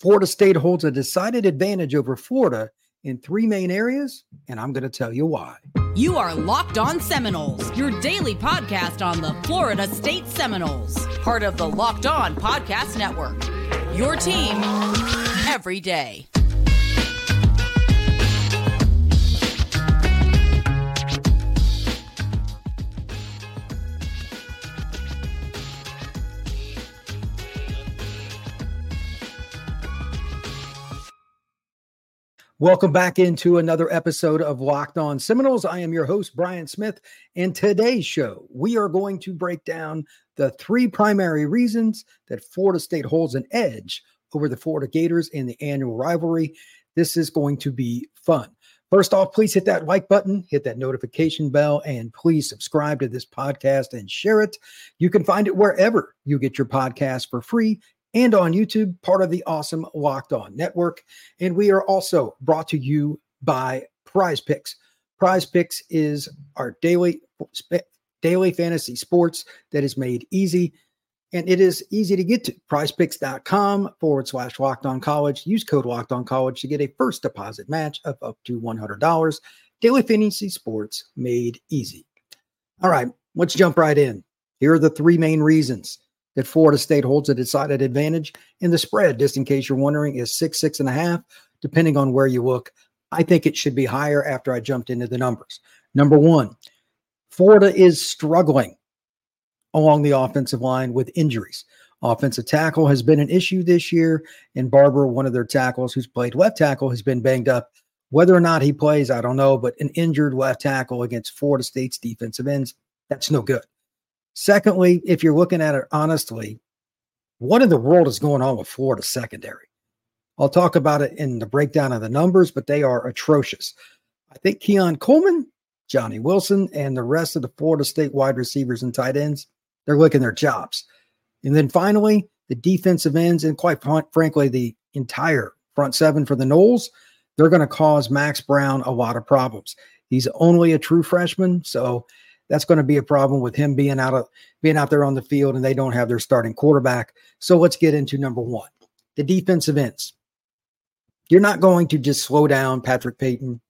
Florida State holds a decided advantage over Florida in three main areas, and I'm going to tell you why. You are Locked On Seminoles, your daily podcast on the Florida State Seminoles, part of the Locked On Podcast Network. Your team every day. Welcome back into another episode of Locked On Seminoles. I am your host, Brian Smith. And today's show, we are going to break down the three primary reasons that Florida State holds an edge over the Florida Gators in the annual rivalry. This is going to be fun. First off, please hit that like button, hit that notification bell, and please subscribe to this podcast and share it. You can find it wherever you get your podcast for free and on YouTube, part of the awesome Locked On Network. And we are also brought to you by Prize Picks. Prize Picks is our daily daily fantasy sports that is made easy. And it is easy to get to prizepicks.com forward slash locked on college. Use code locked on college to get a first deposit match of up to $100. Daily fantasy sports made easy. All right, let's jump right in. Here are the three main reasons that Florida State holds a decided advantage. in the spread, just in case you're wondering, is six, six and a half, depending on where you look. I think it should be higher after I jumped into the numbers. Number one, Florida is struggling along the offensive line with injuries. Offensive tackle has been an issue this year, and Barber, one of their tackles who's played left tackle, has been banged up. Whether or not he plays, I don't know, but an injured left tackle against Florida State's defensive ends, that's no good. Secondly, if you're looking at it honestly, what in the world is going on with Florida secondary? I'll talk about it in the breakdown of the numbers, but they are atrocious. I think Keon Coleman, Johnny Wilson, and the rest of the Florida State wide receivers and tight ends, they're looking their jobs. And then finally, the defensive ends, and quite frankly, the entire front seven for the Noles, they're going to cause Max Brown a lot of problems. He's only a true freshman, so that's going to be a problem with him being out of being out there on the field and they don't have their starting quarterback. So let's get into number one, the defensive ends. You're not going to just slow down Patrick Payton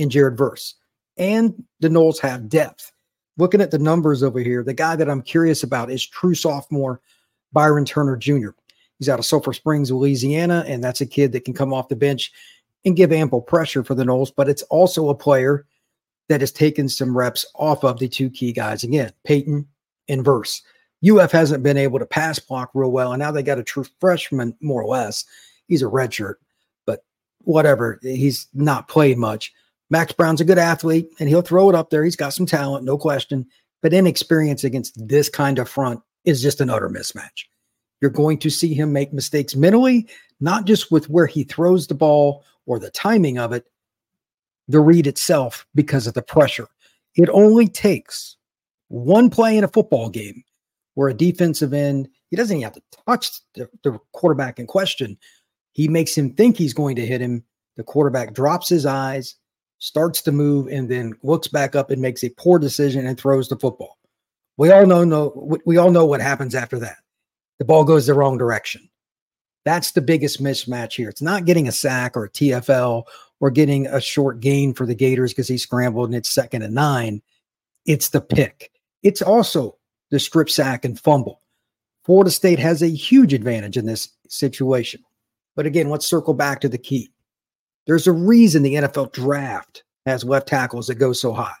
and Jared Verse. And the Noles have depth. Looking at the numbers over here, the guy that I'm curious about is true sophomore Byron Turner Jr. He's out of Sulphur Springs, Louisiana, and that's a kid that can come off the bench and give ample pressure for the Noles, but it's also a player that has taken some reps off of the two key guys again, Payton and Verse. UF hasn't been able to pass block real well, and now they got a true freshman, more or less. He's a redshirt, but whatever. He's not played much. Max Brown's a good athlete, and he'll throw it up there. He's got some talent, no question. But inexperience against this kind of front is just an utter mismatch. You're going to see him make mistakes mentally, not just with where he throws the ball or the timing of it, the read itself because of the pressure. It only takes one play in a football game where a defensive end, he doesn't even have to touch the, the quarterback in question. He makes him think he's going to hit him. The quarterback drops his eyes, starts to move, and then looks back up and makes a poor decision and throws the football. We all know, know we all know what happens after that. The ball goes the wrong direction. That's the biggest mismatch here. It's not getting a sack or a TFL or getting a short gain for the Gators because he scrambled and it's second and nine. It's the pick. It's also the strip sack and fumble. Florida State has a huge advantage in this situation. But again, let's circle back to the key. There's a reason the NFL draft has left tackles that go so high.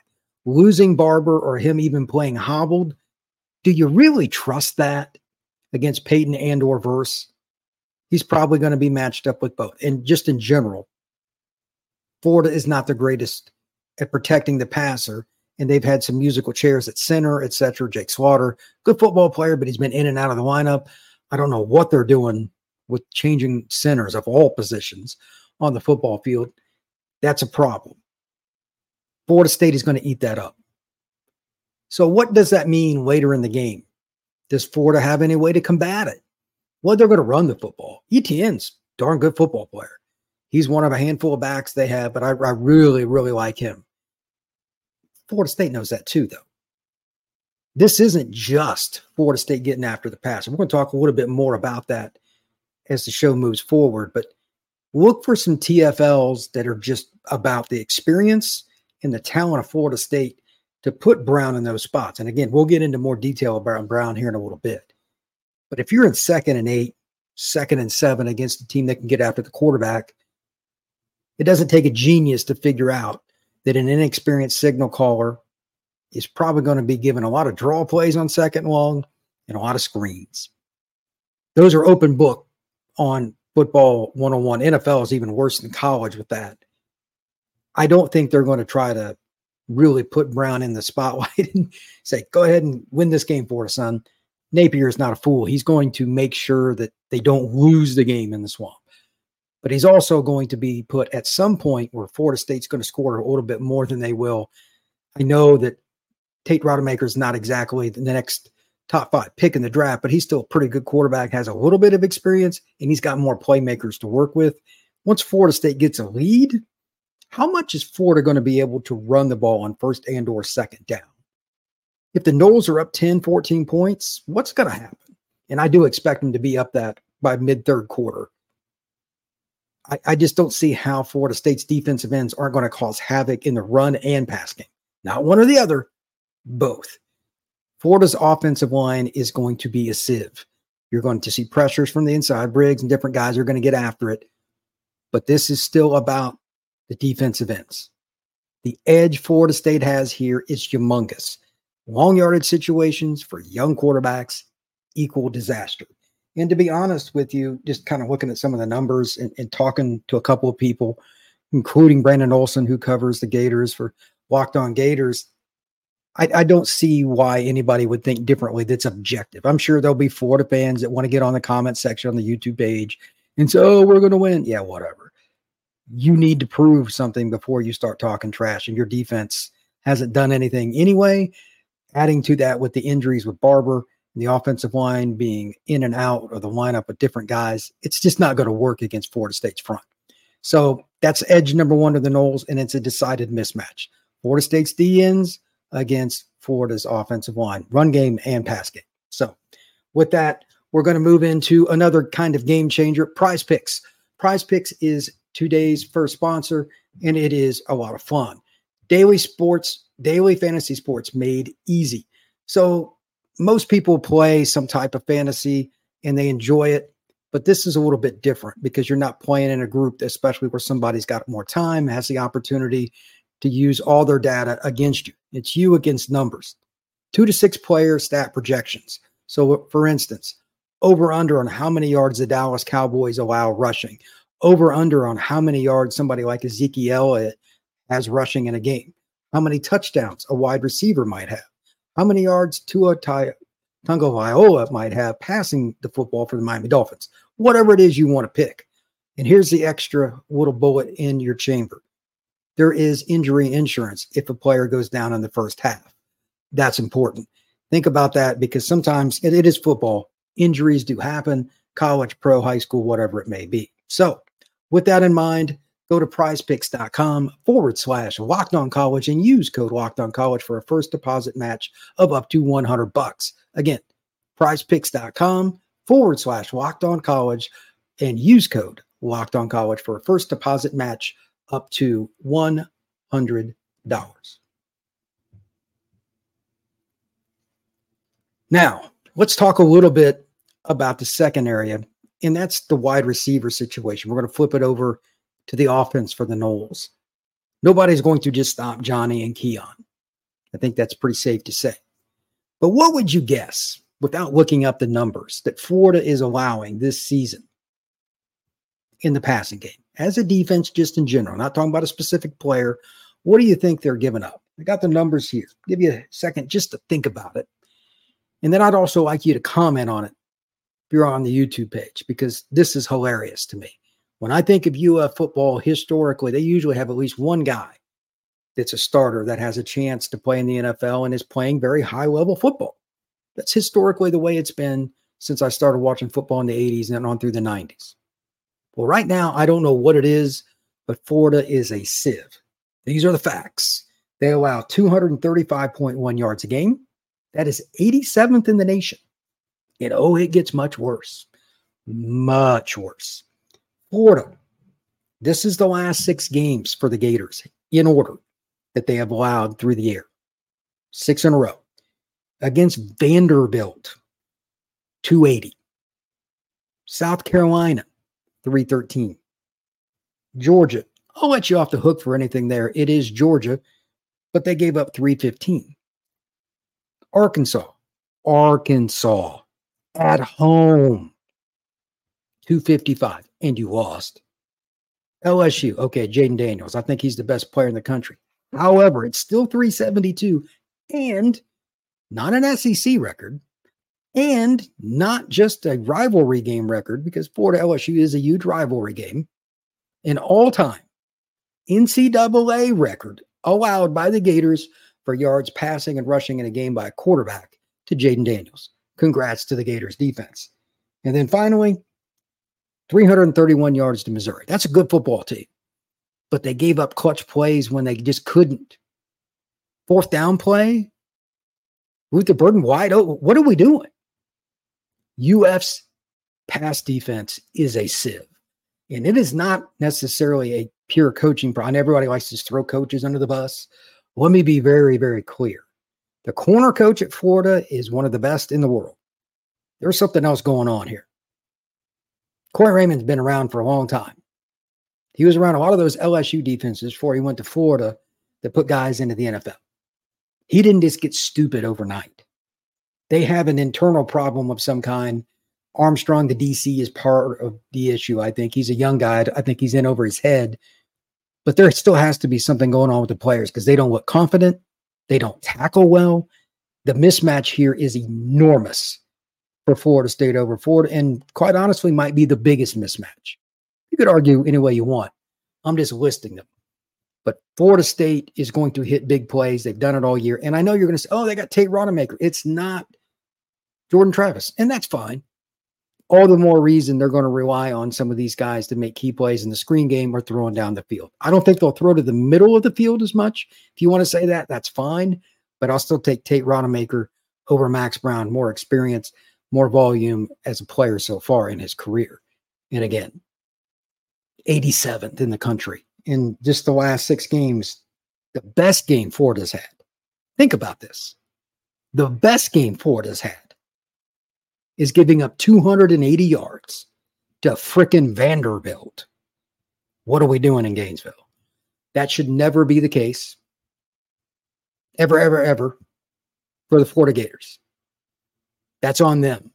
Losing Barber or him even playing hobbled, do you really trust that against Payton and or Verse? He's probably going to be matched up with both. And just in general, Florida is not the greatest at protecting the passer, and they've had some musical chairs at center, etc. Jake Slaughter, good football player, but he's been in and out of the lineup. I don't know what they're doing with changing centers of all positions on the football field. That's a problem. Florida State is going to eat that up. So, what does that mean later in the game? Does Florida have any way to combat it? Well, they're going to run the football. Etienne's darn good football player. He's one of a handful of backs they have, but I, I really, really like him. Florida State knows that too, though. This isn't just Florida State getting after the pass. We're going to talk a little bit more about that as the show moves forward. But look for some TFLs that are just about the experience and the talent of Florida State to put Brown in those spots. And again, we'll get into more detail about Brown here in a little bit. But if you're in second and eight, second and seven against a team that can get after the quarterback, it doesn't take a genius to figure out that an inexperienced signal caller is probably going to be given a lot of draw plays on second long and a lot of screens. Those are open book on football 101. NFL is even worse than college with that. I don't think they're going to try to really put Brown in the spotlight and say, go ahead and win this game for us, son. Napier is not a fool. He's going to make sure that they don't lose the game in the swamp. But he's also going to be put at some point where Florida State's going to score a little bit more than they will. I know that Tate Rodemaker is not exactly the next top five pick in the draft, but he's still a pretty good quarterback, has a little bit of experience, and he's got more playmakers to work with. Once Florida State gets a lead, how much is Florida going to be able to run the ball on first and or second down? If the Noles are up 10, 14 points, what's going to happen? And I do expect them to be up that by mid third quarter. I, I, just don't see how Florida State's defensive ends aren't going to cause havoc in the run and pass game. Not one or the other, both. Florida's offensive line is going to be a sieve. You're going to see pressures from the inside. Briggs and different guys are going to get after it. But this is still about the defensive ends. The edge Florida State has here is humongous. Long yardage situations for young quarterbacks equal disaster. And to be honest with you, just kind of looking at some of the numbers and, and talking to a couple of people, including Brandon Olson, who covers the Gators for Locked On Gators, I, I, don't see why anybody would think differently that's objective. I'm sure there'll be Florida fans that want to get on the comment section on the YouTube page and say, oh, we're going to win. Yeah, whatever. You need to prove something before you start talking trash, and your defense hasn't done anything anyway. Adding to that with the injuries with Barber, the offensive line being in and out of the lineup with different guys, it's just not going to work against Florida State's front. So that's edge number one to the Noles, and it's a decided mismatch. Florida State's D ends against Florida's offensive line, run game and pass game. So, with that, we're going to move into another kind of game changer prize picks. Prize picks is today's first sponsor, and it is a lot of fun. Daily sports, daily fantasy sports made easy. So, most people play some type of fantasy and they enjoy it, but this is a little bit different because you're not playing in a group, especially where somebody's got more time, has the opportunity to use all their data against you. It's you against numbers. Two to six player stat projections. So, for instance, over under on how many yards the Dallas Cowboys allow rushing, over under on how many yards somebody like Ezekiel has rushing in a game, how many touchdowns a wide receiver might have, how many yards Tua Tungo Viola might have passing the football for the Miami Dolphins, whatever it is you want to pick. And here's the extra little bullet in your chamber there is injury insurance if a player goes down in the first half. That's important. Think about that because sometimes it, it is football. Injuries do happen, college, pro, high school, whatever it may be. So, with that in mind, go to prizepicks.com forward slash locked on college and use code locked on college for a first deposit match of up to 100 bucks. Again, prizepicks.com forward slash locked on college and use code locked on college for a first deposit match up to $100. Now, let's talk a little bit about the second area, and that's the wide receiver situation. We're going to flip it over to the offense for the Noles. Nobody's going to just stop Johnny and Keon. I think that's pretty safe to say. But what would you guess, without looking up the numbers, that Florida is allowing this season in the passing game? as a defense, just in general, not talking about a specific player, what do you think they're giving up? I got the numbers here. Give you a second just to think about it. And then I'd also like you to comment on it if you're on the YouTube page, because this is hilarious to me. When I think of UF football historically, they usually have at least one guy that's a starter that has a chance to play in the NFL and is playing very high level football. That's historically the way it's been since I started watching football in the 80s and on through the 90s. Well, right now, I don't know what it is, but Florida is a sieve. These are the facts. They allow 235.1 yards a game. That is 87th in the nation. And oh, it gets much worse. much worse. Florida, this is the last six games for the Gators in order that they have allowed through the air. Six in a row. Against Vanderbilt, 280. South Carolina, 313. Georgia, I'll let you off the hook for anything there. It is Georgia, but they gave up 315. Arkansas, Arkansas at home, 255, and you lost. LSU, okay, Jayden Daniels. I think he's the best player in the country. Hmm. However, it's still 372 and not an SEC record and not just a rivalry game record because Florida LSU is a huge rivalry game. An all time NCAA record allowed by the Gators for yards passing and rushing in a game by a quarterback to Jayden Daniels. Congrats to the Gators defense. And then finally, 331 yards to Missouri. That's a good football team. But they gave up clutch plays when they just couldn't. Fourth down play, Luther Burden wide open. What are we doing? UF's pass defense is a sieve. And it is not necessarily a pure coaching problem. Everybody likes to throw coaches under the bus. Let me be very, very clear. The corner coach at Florida is one of the best in the world. There's something else going on here. Corey Raymond's been around for a long time. He was around a lot of those LSU defenses before he went to Florida that put guys into the NFL. He didn't just get stupid overnight. They have an internal problem of some kind. Armstrong, the DC, is part of the issue. I think he's a young guy. I think he's in over his head. But there still has to be something going on with the players because they don't look confident. They don't tackle well. The mismatch here is enormous for Florida State over Florida, and quite honestly, might be the biggest mismatch. You could argue any way you want. I'm just listing them. But Florida State is going to hit big plays. They've done it all year. And I know you're going to say, oh, they got Tate Rodemaker. It's not Jordan Travis, and that's fine. All the more reason they're going to rely on some of these guys to make key plays in the screen game or throwing down the field. I don't think they'll throw to the middle of the field as much. If you want to say that, that's fine. But I'll still take Tate Rodemaker over Max Brown, more experience more volume as a player so far in his career. And again, 87th in the country in just the last six games, the best game Ford has had. Think about this. The best game Ford has had is giving up 280 yards to frickin' Vanderbilt. What are we doing in Gainesville? That should never be the case. Ever, ever, ever for the Florida Gators. That's on them.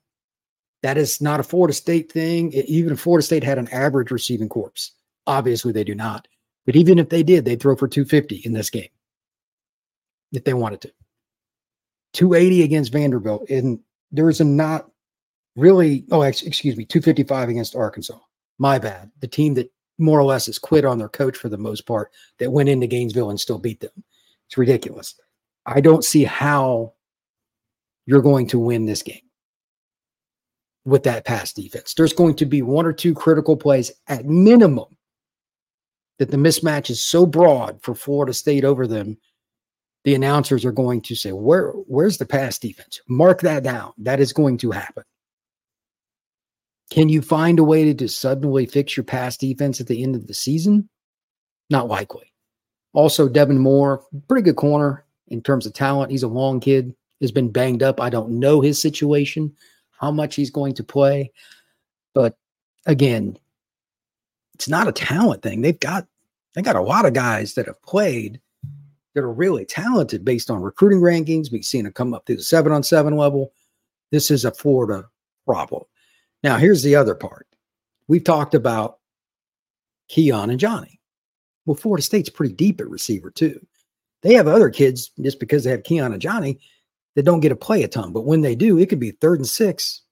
That is not a Florida State thing. Even if Florida State had an average receiving corps, obviously they do not. But even if they did, they'd throw for 250 in this game if they wanted to. 280 against Vanderbilt. And there's a not really, oh, excuse me, 255 against Arkansas. My bad. The team that more or less has quit on their coach for the most part that went into Gainesville and still beat them. It's ridiculous. I don't see how you're going to win this game with that pass defense. There's going to be one or two critical plays at minimum that the mismatch is so broad for Florida State over them. The announcers are going to say, "Where, where's the pass defense?" Mark that down. That is going to happen. Can you find a way to just suddenly fix your pass defense at the end of the season? Not likely. Also, Devin Moore, pretty good corner in terms of talent. He's a long kid has been banged up. I don't know his situation, how much he's going to play. But again, it's not a talent thing. They've got they got a lot of guys that have played that are really talented based on recruiting rankings. We've seen them come up through the seven on seven level. This is a Florida problem. Now, here's the other part. We've talked about Keon and Johnny. Well, Florida State's pretty deep at receiver, too. They have other kids just because they have Keon and Johnny that don't get to play a ton. But when they do, it could be third and six.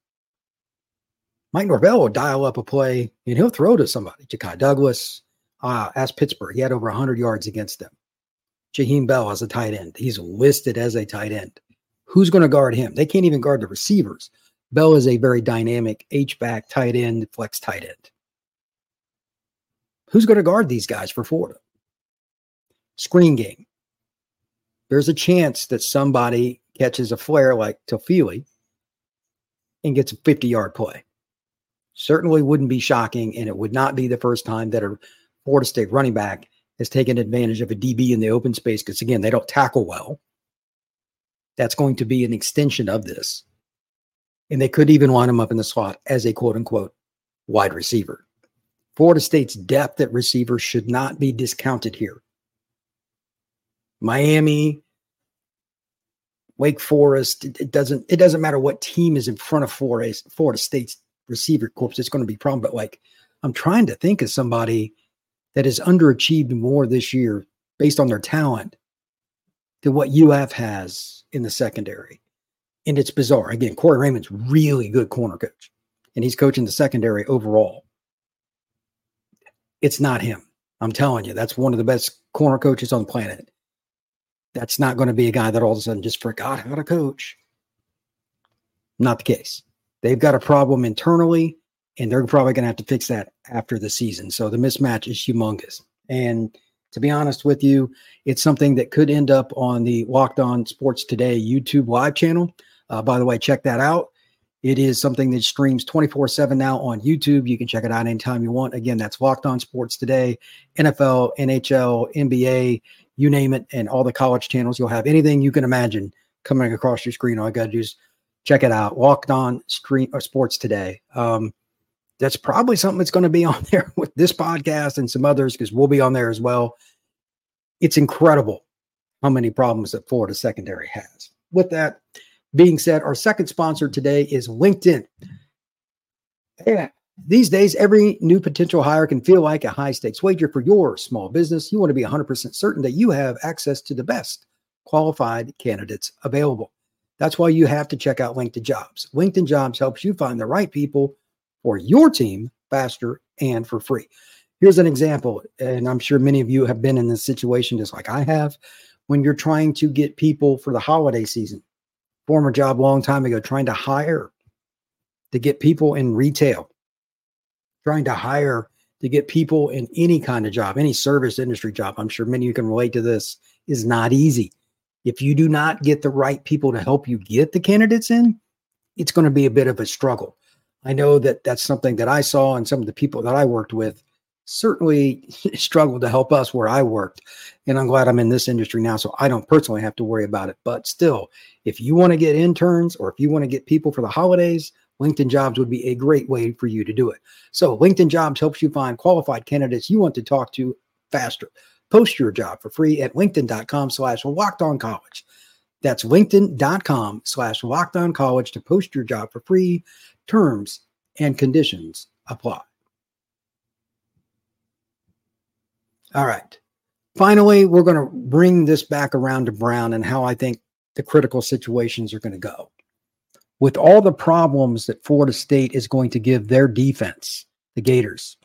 Mike Norvell will dial up a play and he'll throw to somebody. Ja'Khi Douglas, uh, ask Pittsburgh. He had over 100 yards against them. Jaheim Bell as a tight end. He's listed as a tight end. Who's going to guard him? They can't even guard the receivers. Bell is a very dynamic H-back tight end, flex tight end. Who's going to guard these guys for Florida? Screen game. There's a chance that somebody catches a flare like Toafili and gets a 50 yard play. Certainly wouldn't be shocking, and it would not be the first time that a Florida State running back has taken advantage of a DB in the open space because, again, they don't tackle well. That's going to be an extension of this. And they could even line him up in the slot as a quote unquote wide receiver. Florida State's depth at receiver should not be discounted here. Miami, Wake Forest, it doesn't it doesn't matter what team is in front of Florida, Florida State's receiver corps, it's going to be a problem. But like I'm trying to think of somebody that has underachieved more this year based on their talent than what UF has in the secondary. And it's bizarre. Again, Corey Raymond's really good corner coach, and he's coaching the secondary overall. It's not him. I'm telling you, that's one of the best corner coaches on the planet. That's not going to be a guy that all of a sudden just forgot how to coach. Not the case. They've got a problem internally, and they're probably going to have to fix that after the season. So the mismatch is humongous. And to be honest with you, it's something that could end up on the Locked On Sports Today YouTube live channel. Uh, by the way, check that out. It is something that streams 24 7 now on YouTube. You can check it out anytime you want. Again, that's Locked On Sports Today, NFL, NHL, NBA, you name it, and all the college channels. You'll have anything you can imagine coming across your screen. All I got to do is check it out. Locked On screen or uh, Sports Today. Um, that's probably something that's going to be on there with this podcast and some others because we'll be on there as well. It's incredible how many problems that Florida secondary has. With that being said, our second sponsor today is LinkedIn. Yeah. These days, every new potential hire can feel like a high stakes wager for your small business. You want to be 100% certain that you have access to the best qualified candidates available. That's why you have to check out LinkedIn Jobs. LinkedIn Jobs helps you find the right people for your team faster and for free. Here's an example, and I'm sure many of you have been in this situation just like I have. When you're trying to get people for the holiday season, former job long time ago, trying to hire to get people in retail, trying to hire to get people in any kind of job, any service industry job. I'm sure many of you can relate to this, is not easy. If you do not get the right people to help you get the candidates in, it's going to be a bit of a struggle. I know that that's something that I saw and some of the people that I worked with certainly struggled to help us where I worked. And I'm glad I'm in this industry now, so I don't personally have to worry about it. But still, if you want to get interns or if you want to get people for the holidays, LinkedIn Jobs would be a great way for you to do it. So LinkedIn Jobs helps you find qualified candidates you want to talk to faster. Post your job for free at LinkedIn.com slash locked on college. That's LinkedIn.com slash locked on college to post your job for free. Terms and conditions apply. All right. Finally, we're going to bring this back around to Brown and how I think the critical situations are going to go. With all the problems that Florida State is going to give their defense, the Gators,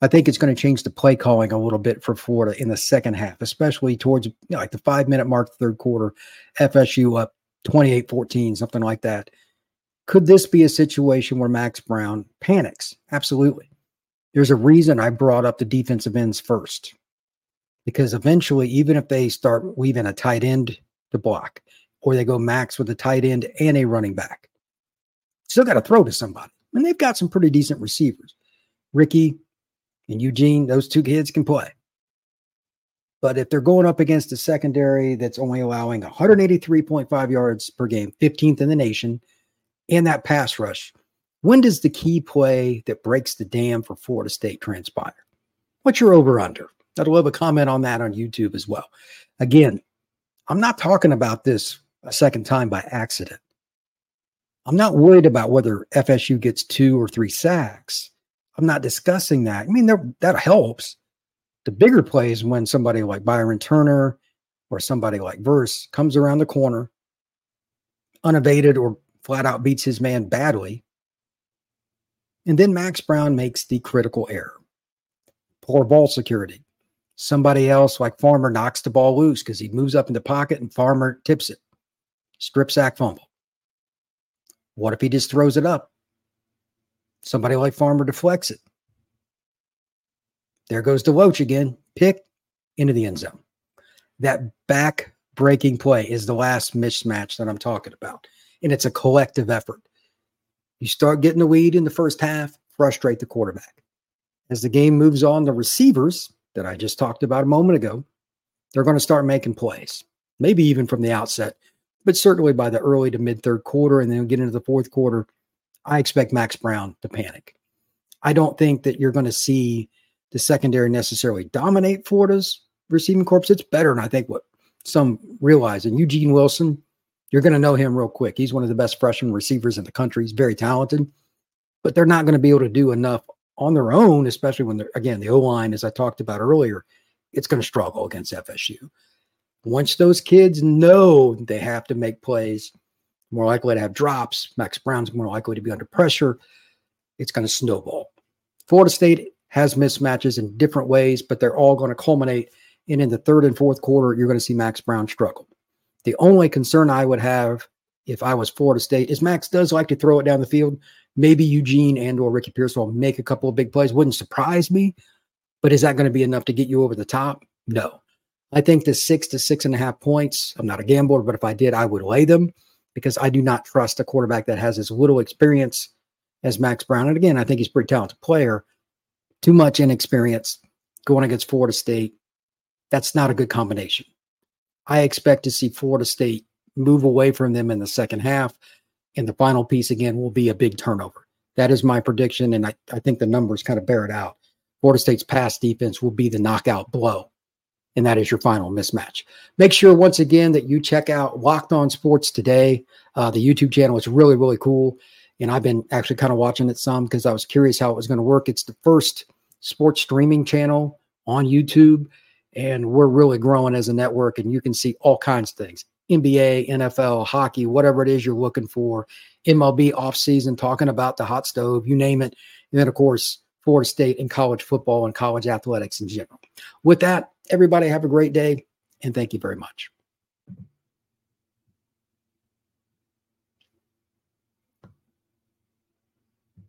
I think it's going to change the play calling a little bit for Florida in the second half, especially towards you know, like the five minute mark, third quarter, FSU up 28 14, something like that. Could this be a situation where Max Brown panics? Absolutely. There's a reason I brought up the defensive ends first, because eventually, even if they start weaving a tight end to block, or they go max with a tight end and a running back, still got to throw to somebody. And they've got some pretty decent receivers. Ricky and Eugene, those two kids can play. But if they're going up against a secondary that's only allowing 183.5 yards per game, 15th in the nation, and that pass rush, when does the key play that breaks the dam for Florida State transpire? What's your over under? I'd love a comment on that on YouTube as well. Again, I'm not talking about this a second time by accident. I'm not worried about whether FSU gets two or three sacks. I'm not discussing that. I mean, that helps. The bigger play is when somebody like Byron Turner or somebody like Verse comes around the corner, unabated or flat out beats his man badly. And then Max Brown makes the critical error. Poor ball security. Somebody else like Farmer knocks the ball loose because he moves up in the pocket and Farmer tips it. Strip sack fumble. What if he just throws it up? Somebody like Farmer deflects it. There goes DeLoach again, pick into the end zone. That back breaking play is the last mismatch that I'm talking about. And it's a collective effort. You start getting the lead in the first half, frustrate the quarterback. As the game moves on, the receivers that I just talked about a moment ago, they're going to start making plays, maybe even from the outset, but certainly by the early to mid third quarter and then get into the fourth quarter. I expect Max Brown to panic. I don't think that you're going to see the secondary necessarily dominate Florida's receiving corps. It's better than I think what some realize. And Eugene Wilson, you're going to know him real quick. He's one of the best freshman receivers in the country. He's very talented, but they're not going to be able to do enough on their own, especially when they're, again, the O line, as I talked about earlier, it's going to struggle against FSU. Once those kids know they have to make plays, more likely to have drops, Max Brown's more likely to be under pressure, it's going to snowball. Florida State has mismatches in different ways, but they're all going to culminate. And in the third and fourth quarter, you're going to see Max Brown struggle. The only concern I would have if I was Florida State is Max does like to throw it down the field. Maybe Eugene and or Ricky Pearsall will make a couple of big plays. Wouldn't surprise me, but is that going to be enough to get you over the top? No. I think the six to six and a half points, I'm not a gambler, but if I did, I would lay them because I do not trust a quarterback that has as little experience as Max Brown. And again, I think he's a pretty talented player. Too much inexperience going against Florida State. That's not a good combination. I expect to see Florida State move away from them in the second half. And the final piece, again, will be a big turnover. That is my prediction. And I, I think the numbers kind of bear it out. Florida State's pass defense will be the knockout blow. And that is your final mismatch. Make sure, once again, that you check out Locked On Sports today. Uh, the YouTube channel is really, really cool. And I've been actually kind of watching it some because I was curious how it was going to work. It's the first sports streaming channel on YouTube. And we're really growing as a network, and you can see all kinds of things NBA, NFL, hockey, whatever it is you're looking for, MLB offseason, talking about the hot stove, you name it. And then, of course, Florida State and college football and college athletics in general. With that, everybody have a great day, and thank you very much.